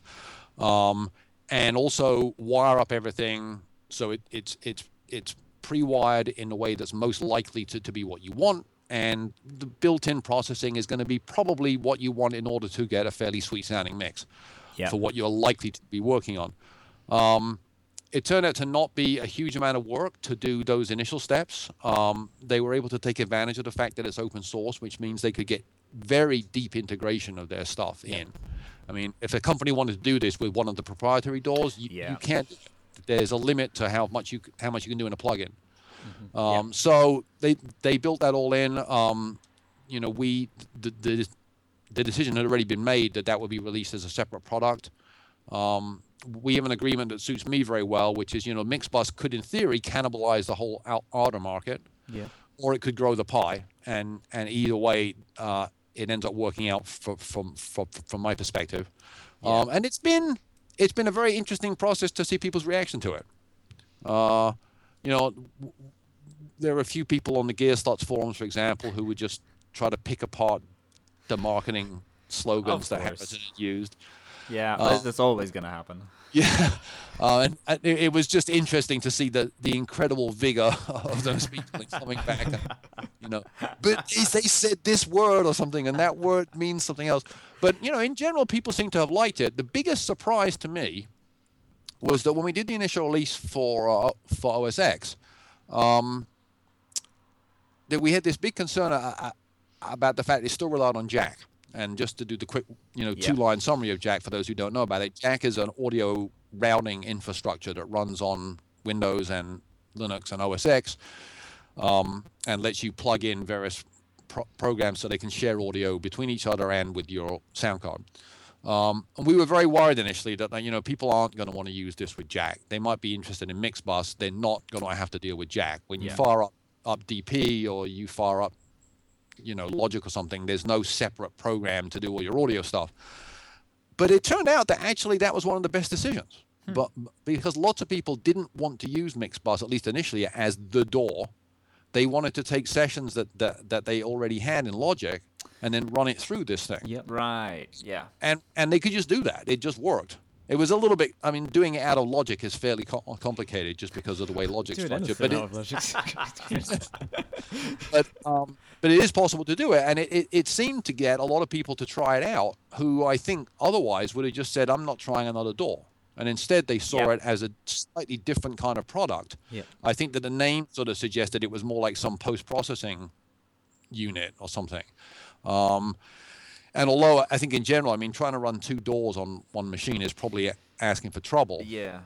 Um, and also wire up everything so it, it's it's it's pre-wired in a way that's most likely to, to be what you want and the built-in processing is going to be probably what you want in order to get a fairly sweet sounding mix Yeah. for what you're likely to be working on. Um, it turned out to not be a huge amount of work to do those initial steps. Um, they were able to take advantage of the fact that it's open source, which means they could get very deep integration of their stuff in. I mean, if a company wanted to do this with one of the proprietary DAWs, you, Yeah. you can't. There's a limit to how much you how much you can do in a plugin. Mm-hmm. Um, So they they built that all in. Um, you know, we the, the the decision had already been made that that would be released as a separate product. Um, we have an agreement that suits me very well, which is you know Mixbus could in theory cannibalize the whole Ardour market, Yeah. or it could grow the pie, and and either way, uh, it ends up working out for, from from from my perspective. Um, and it's been it's been a very interesting process to see people's reaction to it. Uh, you know, w- there are a few people on the Gearslutz forums, for example, who would just try to pick apart the marketing slogans that. Harrison used. Yeah, Uh, that's- always going to happen. (laughs) Yeah, uh, and, and it, it was just interesting to see the the incredible vigor (laughs) of those people coming back. And, you know, but they they said this word or something, and that word means something else. But you know, in general, people seem to have liked it. The biggest surprise to me was that when we did the initial release for uh, for OS X, um, that we had this big concern uh, uh, about the fact it still relied on Jack. And just to do the quick, you know, Yeah. two-line summary of Jack for those who don't know about it, Jack is an audio routing infrastructure that runs on Windows and Linux and OS X, um, and lets you plug in various pro- programs so they can share audio between each other and with your sound card. Um, and we were very worried initially that you know people aren't going to want to use this with Jack. They might be interested in Mixbus. They're not going to have to deal with Jack. When you Yeah. fire up up DP or you fire up you know Logic or something, there's no separate program to do all your audio stuff. But it turned out that actually that was one of the best decisions. Hmm. But because lots of people didn't want to use Mixbus, at least initially, as the DAW, they wanted to take sessions that, that, that they already had in Logic and then run it through this thing Yep. Right. Yeah. and and they could just do that. It just worked. It was a little bit. I mean, doing it out of Logic is fairly co- complicated just because of the way Logic's structured. But it, Logic. (laughs) but um, but it is possible to do it, and it, it, it seemed to get a lot of people to try it out who I think otherwise would have just said, "I'm not trying another DAW," and instead they saw Yeah. it as a slightly different kind of product. Yeah. I think that the name sort of suggested it was more like some post-processing unit or something. Um, and although I think in general, I mean, trying to run two DAWs on one machine is probably asking for trouble. Yeah.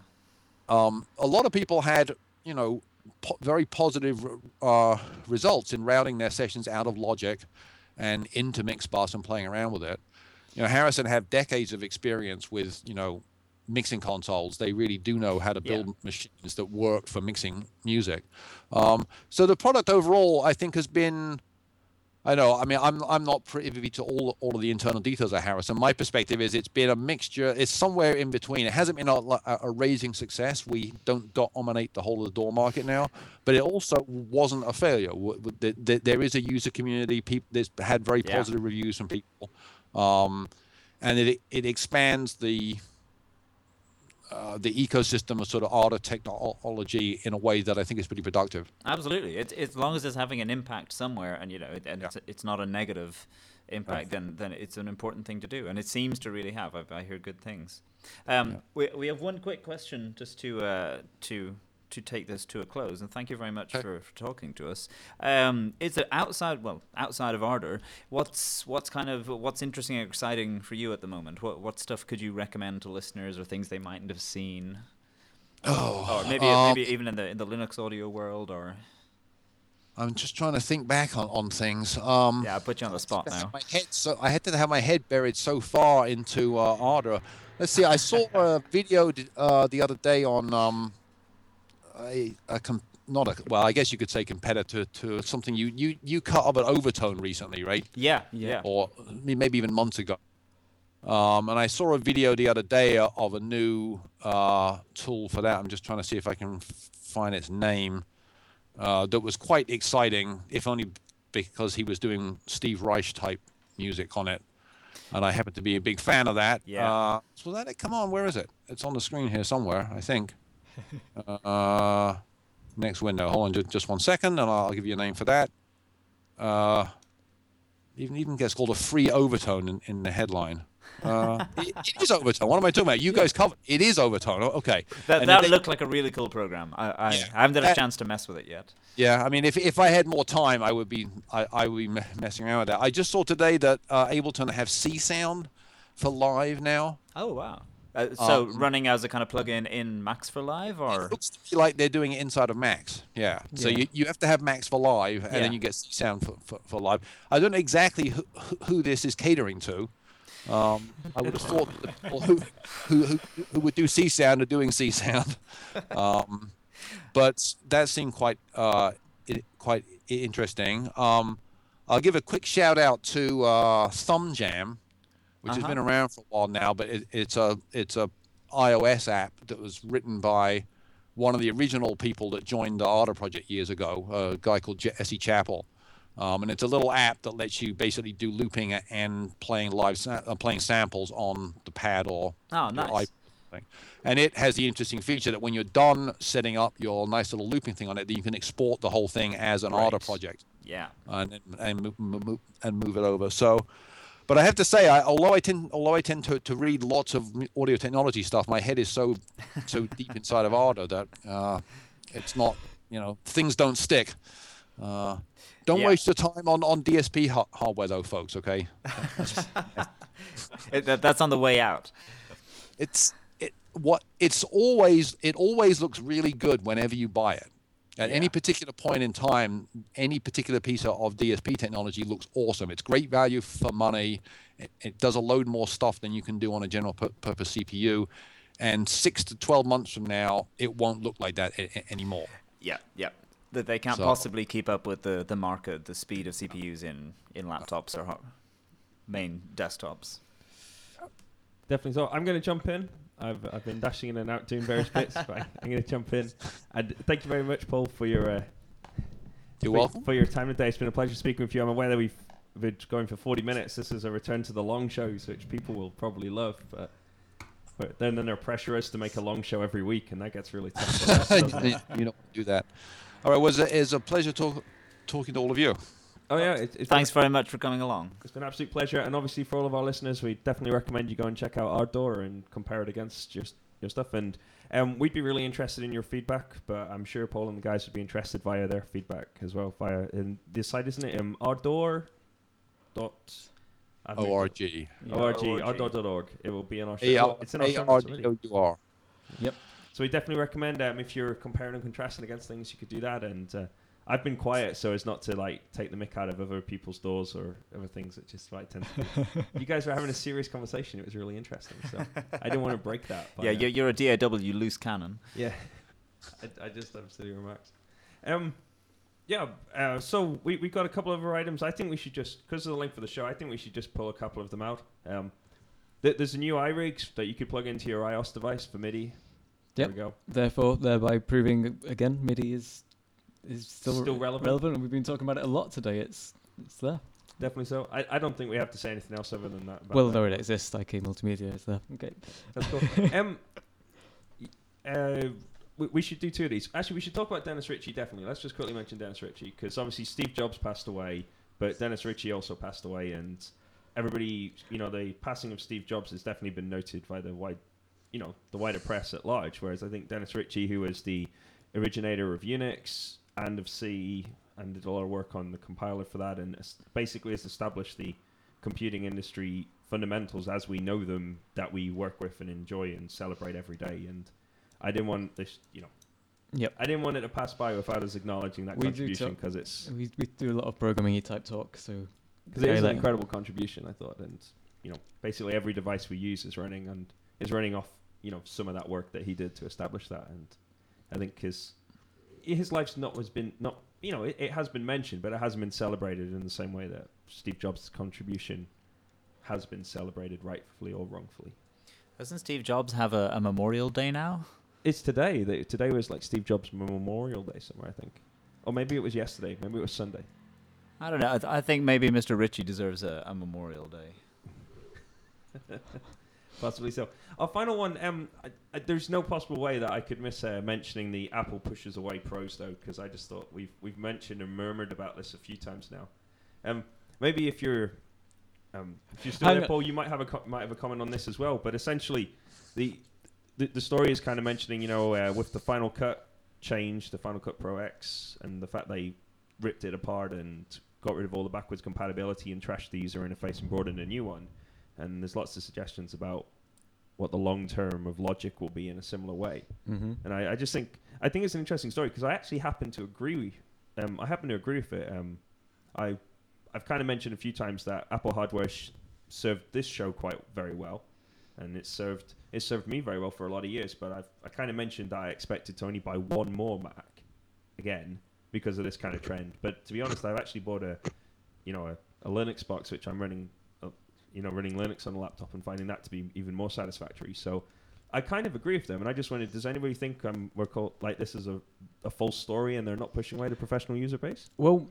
Um, a lot of people had, you know, po- very positive uh, results in routing their sessions out of Logic and into Mixbus and playing around with it. You know, Harrison have decades of experience with, you know, mixing consoles. They really do know how to Yeah. build machines that work for mixing music. Um, so the product overall, I think, has been. I know. I mean, I'm I'm not privy to all all of the internal details of Harrison. My perspective is it's been a mixture. It's somewhere in between. It hasn't been a, a, a raising success. We don't dominate the whole of the DAW market now, but it also wasn't a failure. W- w- th- th- There is a user community. People that's had very Yeah. positive reviews from people, um, and it it expands the uh, the ecosystem of sort of Ardour technology in a way that I think is pretty productive. Absolutely. It's as long as it's having an impact somewhere, and you know, it- and Yeah. it's, it's not a negative impact, then then it's an important thing to do, and it seems to really have. I, I hear good things. Um, we we have one quick question just to uh, to to take this to a close, and thank you very much Okay. for, for talking to us. Um, is it outside? Well, outside of Ardour, what's what's kind of what's interesting and exciting for you at the moment? What what stuff could you recommend to listeners, or things they mightn't have seen? Oh, or maybe um, maybe even in the in the Linux audio world, or I'm just trying to think back on, on things. Um, yeah, I put you on the spot now. My head, so I had to have my head buried so far into uh, Ardour. Let's see. I saw a video uh, the other day on um, a, a com- not a well, I guess you could say competitor to something you you you cut up an overtone recently, right? Yeah, Yeah. yeah. Or maybe even months ago. Um, and I saw a video the other day uh, of a new uh, tool for that. I'm just trying to see if I can find its name. Uh, that was quite exciting, if only because he was doing Steve Reich type music on it, and I happen to be a big fan of that. Yeah. Uh, so that come on, where is it? It's on the screen here somewhere, I think. Uh, next window. Hold on, just, one second, and I'll give you a name for that. Uh, even even gets called a free overtone in, in the headline. Uh, it, it is overtone. What am I talking about? You guys cover. It is overtone. Okay. That And that looked like a really cool program. I I, Yeah. I haven't had a That- chance to mess with it yet. Yeah, I mean, if if I had more time, I would be I, I would be messing around with that. I just saw today that uh, Ableton have Csound for live now. Oh wow. Uh, so Um, running as a kind of plugin in Max for Live, or It looks to me like they're doing it inside of Max. Yeah. So you, you have to have Max for live, and Yeah. then you get Csound for, for, for live. I don't know exactly who, who this is catering to. Um, I would have thought that the people who, who, who, who would do Csound are doing Csound. (laughs) Um, but that seemed quite uh, i quite interesting. Um, I'll give a quick shout out to uh, ThumbJam, which has Uh-huh. been around for a while now, but it, it's a it's a iOS app that was written by one of the original people that joined the Ardour project years ago, a guy called Jesse Chappell. Um, and it's a little app that lets you basically do looping and playing live sa- uh, playing samples on the pad or Oh, nice. thing. And it has the interesting feature that when you're done setting up your nice little looping thing on it, that you can export the whole thing as an Ardour Right. project yeah. and then- and move- and move it over. So, but I have to say, I, although I tend although I tend to, to read lots of audio technology stuff, my head is so so (laughs) deep inside of Ardour that uh, it's not you know things don't stick. Uh, don't Yeah. waste your time on on DSP ha- hardware though, folks. Okay, (laughs) It, that, that's on the way out. it's it what it's always it always looks really good whenever you buy it. At any particular point in time, any particular piece of- of DSP technology looks awesome. It's great value for money. It, it does a load more stuff than you can do on a general pur- purpose CPU. And six to 12 months from now, it won't look like that a- a- anymore. Yeah, yeah. That they can't So- possibly keep up with the, the market, the speed of CPUs in, in laptops or main desktops. Definitely so. I'm going to jump in. I've, I've been dashing in and out doing various bits, but I- I'm going to jump in. And thank you very much, Paul, for your uh, You're for, welcome. for your time today. It's been a pleasure speaking with you. I'm aware that we've been going for 40 minutes. This is a return to the long shows, which people will probably love. But, but then, then they're pressure us to make a long show every week, and that gets really tough. us, (laughs) you don't do that. All right, was it is a pleasure talk, talking to all of you. Oh yeah, it, it's Thanks very much for coming along. it's been an absolute pleasure. And obviously, for all of our listeners, we definitely recommend you go and check out Ardour and compare it against your your stuff. And um, we'd be really interested in your feedback, but I'm sure Paul and the guys would be interested via their feedback as well via in this site, isn't it? Um, door. dot I've moved it. ORG. Yeah. ORG, ORG. ardour.org. It will be in our show. It's in our show notes already. R D O U R. Yep. So we definitely recommend um, if you're comparing and contrasting against things, you could do that. And uh, I've been quiet so as not to like take the mick out of other people's DAWs or other things that just like tend to. (laughs) you guys were having a serious conversation. It was really interesting. So I didn't want to break that. by, Yeah, you're, you're a DAW loose cannon. yeah. (laughs) I, I just have silly remarks. Um, yeah. Uh, so we we got a couple of other items. I think we should just because of the length of the show. I think we should just pull a couple of them out. Um, th- there's a new iRigs that you could plug into your iOS device for MIDI. There Yep. we go. Therefore, thereby proving again, MIDI is is still, Still relevant. relevant, and we've been talking about it a lot today. It's it's there. Definitely so. I, I don't think we have to say anything else other than that. about well, that. though it exists, IK Multimedia is there. Okay. That's cool. (laughs) um, uh, we, we should do two of these. Actually, we should talk about Dennis Ritchie. Definitely. Let's just quickly mention Dennis Ritchie because obviously Steve Jobs passed away, but Dennis Ritchie also passed away, and everybody, you know, the passing of Steve Jobs has definitely been noted by the wide, you know, the wider press at large. Whereas I think Dennis Ritchie, who was the originator of Unix and of C, and did a lot of work on the compiler for that, and basically has established the computing industry fundamentals as we know them that we work with and enjoy and celebrate every day. And I didn't want this, you know, Yep. I didn't want it to pass by without us acknowledging that We contribution because it's We we do a lot of programming type talk, so because it is an incredible contribution. I thought, and you know, basically every device we use is running and is running off, you know, some of that work that he did to establish that. And I think his his life's not was been not you know it, it has been mentioned, but it hasn't been celebrated in the same way that Steve Jobs' contribution has been celebrated rightfully or wrongfully. Doesn't Steve Jobs have a, a Memorial Day now? It's today. that- Today was like Steve Jobs' Memorial Day somewhere, I think, or maybe it was yesterday. Maybe it was Sunday. I don't know. I, th- I think maybe Mr. Ritchie deserves a, a Memorial Day. (laughs) Possibly so. Our final one. Um, I, I, there's no possible way that I could miss uh, mentioning the Apple pushes away pros though, because I just thought we've we've mentioned and murmured about this a few times now. Um, maybe if you're um, if you're still Hang there. Paul, you might have a co- might have a comment on this as well. But essentially, the the, the story is kind of mentioning, you know, uh, with the Final Cut change, the Final Cut Pro X, and the fact they ripped it apart and got rid of all the backwards compatibility and trashed the user interface and brought in a new one. And there's lots of suggestions about what the long term of Logic will be in a similar way. Mm-hmm. And I, I just think I think it's an interesting story because I actually happen to agree. Um, I happen to agree with it. Um, I I've kind of mentioned a few times that Apple hardware sh- served this show quite very well, and it served it served me very well for a lot of years. But I've I kind of mentioned that I expected to only buy one more Mac again because of this kind of trend. But to be honest, I've actually bought a you know a, a Linux box which I'm running you know running Linux on a laptop and finding that to be even more satisfactory. So. I kind of agree with them, and I just wondered: Does anybody think um, we're called like this is a, a false story, and they're not pushing away the professional user base? Well,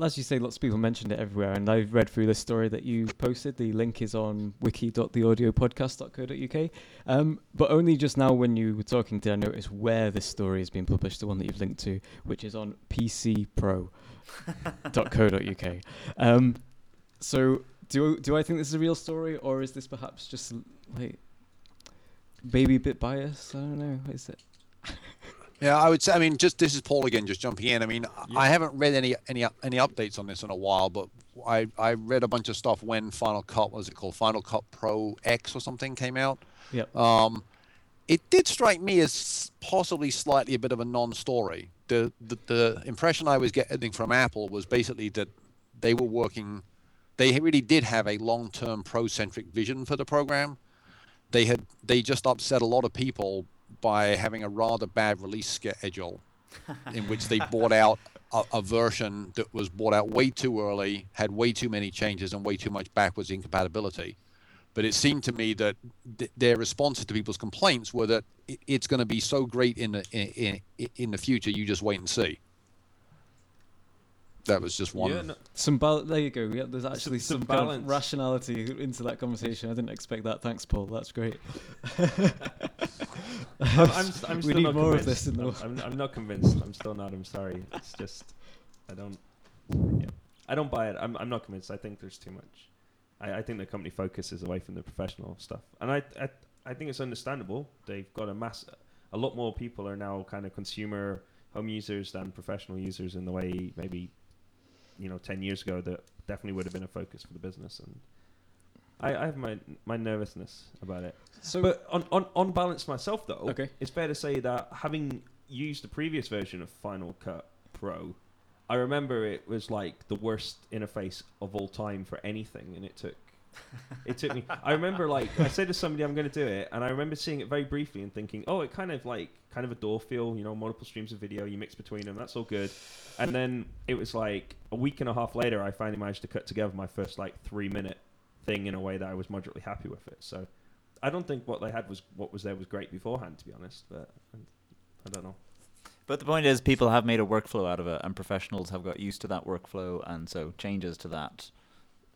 as you say, lots of people mentioned it everywhere, and I've read through the story that you posted. The link is on wiki.theaudiopodcast.co.uk. Um, but only just now, when you were talking, did I notice where this story has been published, the one that you've linked to, which is on pcpro.co.uk. (laughs) Um, so, do do I think this is a real story, or is this perhaps just like maybe a bit biased? I don't know. What is it? (laughs) Yeah, I would say. I mean, just this is Paul again, just jumping in. I mean, I haven't read any any any updates on this in a while, but I I read a bunch of stuff when Final Cut what was it called Final Cut Pro X or something came out. Yep. Um, it did strike me as possibly slightly a bit of a non-story. The, the the impression I was getting from Apple was basically that they were working, they really did have a long-term pro-centric vision for the program. They had they just upset a lot of people by having a rather bad release schedule, (laughs) in which they bought out a, a version that was bought out way too early, had way too many changes and way too much backwards incompatibility. But it seemed to me that th- their responses to people's complaints were that i- it's going to be so great in the in, in, in the future. You just wait and see. That was just one. Yeah, no, Some bal- there you go. Yeah, there's actually some some, kind of balance. rationality into that conversation. I didn't expect that. Thanks, Paul. That's great. (laughs) I'm, I'm, I'm we need not more of this in the I'm, I'm, I'm not convinced. I'm still not. I'm sorry. It's just I don't. Yeah, I don't buy it. I'm, I'm not convinced. I think there's too much. I, I think the company focuses away from the professional stuff, and I, I I think it's understandable. They've got a mass. A lot more people are now kind of consumer home users than professional users in the way maybe you know 10 years ago that definitely would have been a focus for the business and I, I have my my nervousness about it So, but on, on, on balance myself, though, Okay. it's fair to say that having used the previous version of Final Cut Pro, I remember it was like the worst interface of all time for anything, and it took. It took me. I remember, like, I said to somebody, "I'm going to do it," and I remember seeing it very briefly and thinking, "Oh, it kind of like kind of a DAW feel, you know, multiple streams of video, you mix between them, that's all good." And then it was like a week and a half later, I finally managed to cut together my first like three minute thing in a way that I was moderately happy with it. So I don't think what they had was what was there was great beforehand, to be honest. But I don't know. But the point is, people have made a workflow out of it, and professionals have got used to that workflow, and so changes to that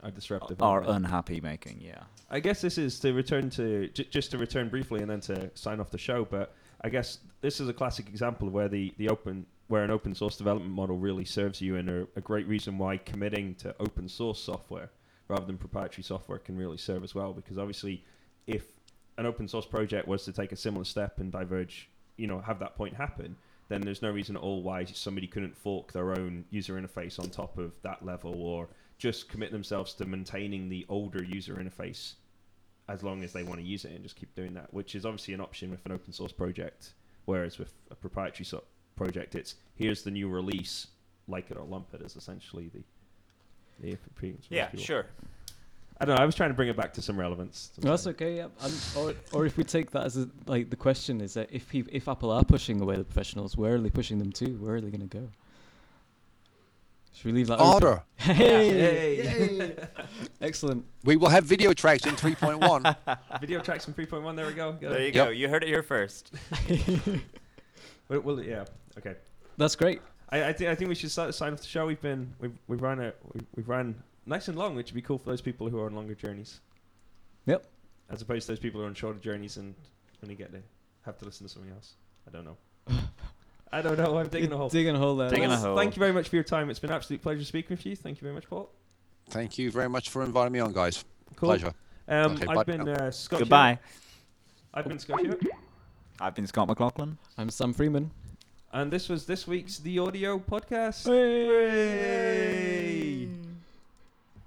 Are disruptive. are unhappy making. Yeah. I guess this is to return to j- just to return briefly and then to sign off the show. But I guess this is a classic example of where the, the open where an open source development model really serves you, and a, a great reason why committing to open source software rather than proprietary software can really serve as well. Because obviously, if an open source project was to take a similar step and diverge, you know, have that point happen, then there's no reason at all why somebody couldn't fork their own user interface on top of that level or just commit themselves to maintaining the older user interface as long as they want to use it and just keep doing that, which is obviously an option with an open source project. Whereas with a proprietary so- project, it's here's the new release, like it or lump it, is essentially the the previous Yeah. people. Sure. I don't know. I was trying to bring it back to some relevance. No, that's okay. Yeah. And, or, or if we take that as a, like the question is that if peop if Apple are pushing away the professionals, where are they pushing them to? Where are they going to go? Should we leave that? open? Ardour. (laughs) Hey! Yay. (laughs) Excellent. We will have video tracks in 3.1. (laughs) Video tracks in 3.1. There we go. Got There it. you Yep. go. You heard it here first. Well, well, yeah. Okay. That's great. I, I think I think we should start sign off the show. We've been we've we've run a we've, we've run nice and long, which would be cool for those people who are on longer journeys. Yep. As opposed to those people who are on shorter journeys and only get to have to listen to something else. I don't know. I don't know. I'm digging a hole. Digging a hole there. Digging a hole. Thank you very much for your time. It's been an absolute pleasure speaking with you. Thank you very much, Paul. Thank you very much for inviting me on, guys. Cool. Pleasure. Um, Okay, I've bye been uh, Scott. Goodbye. Hewitt. I've been Scott Hewitt. I've been Scott McLaughlin. I'm Sam Freeman. And this was this week's The Audio Podcast. Hey!